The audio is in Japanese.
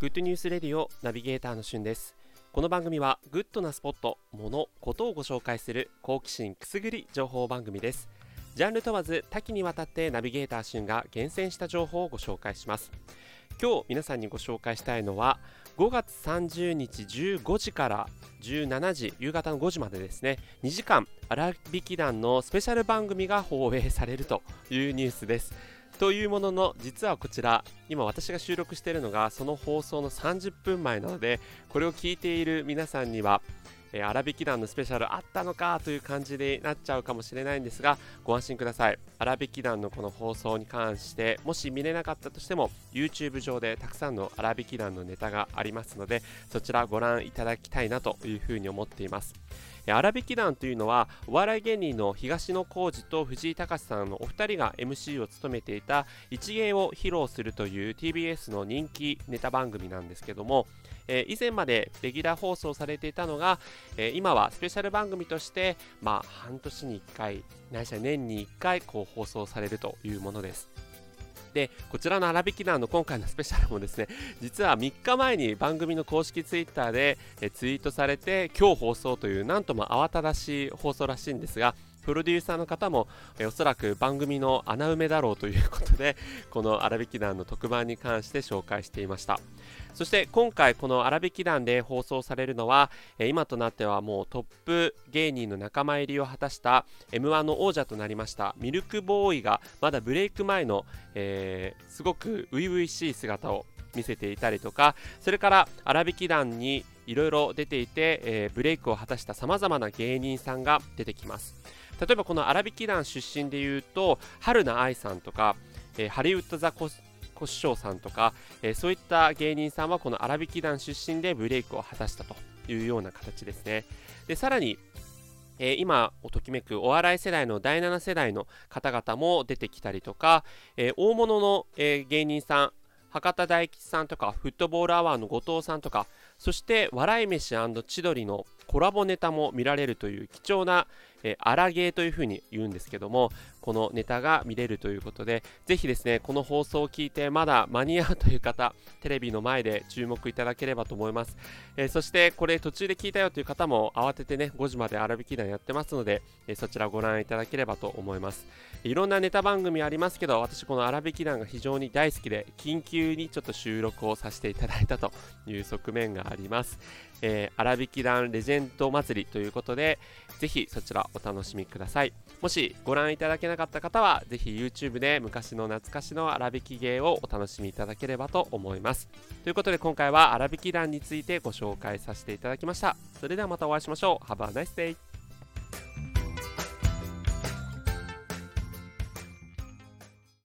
Good News Radio ナビゲーターのしゅんです。この番組はグッドなスポット、物、ことをご紹介する好奇心くすぐり情報番組です。ジャンル問わず多岐にわたってナビゲーターしゅんが厳選した情報をご紹介します。今日皆さんにご紹介したいのは5月30日15時から17時夕方の5時までですね。2時間あらびき団のスペシャル番組が放映されるというニュースです。というものの実はこちら今私が収録しているのがその放送の30分前なのでこれを聞いている皆さんにはえー、荒引き団のスペシャルあったのかという感じになっちゃうかもしれないんですがご安心ください荒引き団のこの放送に関してもし見れなかったとしても YouTube 上でたくさんの荒引き団のネタがありますのでそちらご覧いただきたいなというふうに思っています。荒引き団というのはお笑い芸人の東野幸治と藤井隆さんのお二人が MC を務めていた一芸を披露するという TBS の人気ネタ番組なんですけどもえー、以前までレギュラー放送されていたのが、えー、今はスペシャル番組として、まあ、半年に1回、ないしは年に1回こう放送されるというものです。でこちらの荒引き団の今回のスペシャルもですね実は3日前に番組の公式ツイッターでえツイートされて今日放送というなんとも慌ただしい放送らしいんですがプロデューサーの方も、えおそらく番組の穴埋めだろうということで この荒引き団の特番に関して紹介していました。そして今回この荒引き団で放送されるのは、え今となってはもうトップ芸人の仲間入りを果たした m 1の王者となりましたミルクボーイがまだブレイク前の、えー、すごく初々しい姿を見せていたりとかそれから荒引き団にいろいろ出ていて、えー、ブレイクを果たしたさまざまな芸人さんが出てきます。例えばこの荒引き団出身でいうと春菜愛さんとか、えー、ハリウッドザココシショウさんとか、えー、そういった芸人さんはこの荒引き団出身でブレイクを果たしたというような形ですね。でさらにえー、今をときめくお笑い世代の第7世代の方々も出てきたりとか、えー、大物の、えー、芸人さん博多大吉さんとかフットボールアワーの後藤さんとかそして笑い飯千鳥のコラボネタも見られるという貴重な、えー、荒芸というふうに言うんですけどもこのネタが見れるということでぜひですねこの放送を聞いてまだ間に合うという方テレビの前で注目いただければと思います、えー、そしてこれ途中で聞いたよという方も慌ててね5時まで荒引き団やってますので、えー、そちらご覧いただければと思います。いろんなネタ番組ありますけど私この荒引き団が非常に大好きで緊急にちょっと収録をさせていただいたという側面があります、えー、荒引き団レジェンド祭りということでぜひそちらお楽しみください。もしご覧いただけなかった方はぜひ YouTube で昔の懐かしの荒引き芸をお楽しみいただければと思います。ということで今回は荒引き団についてご紹介させていただきました。それではまたお会いしましょう。Have a nice day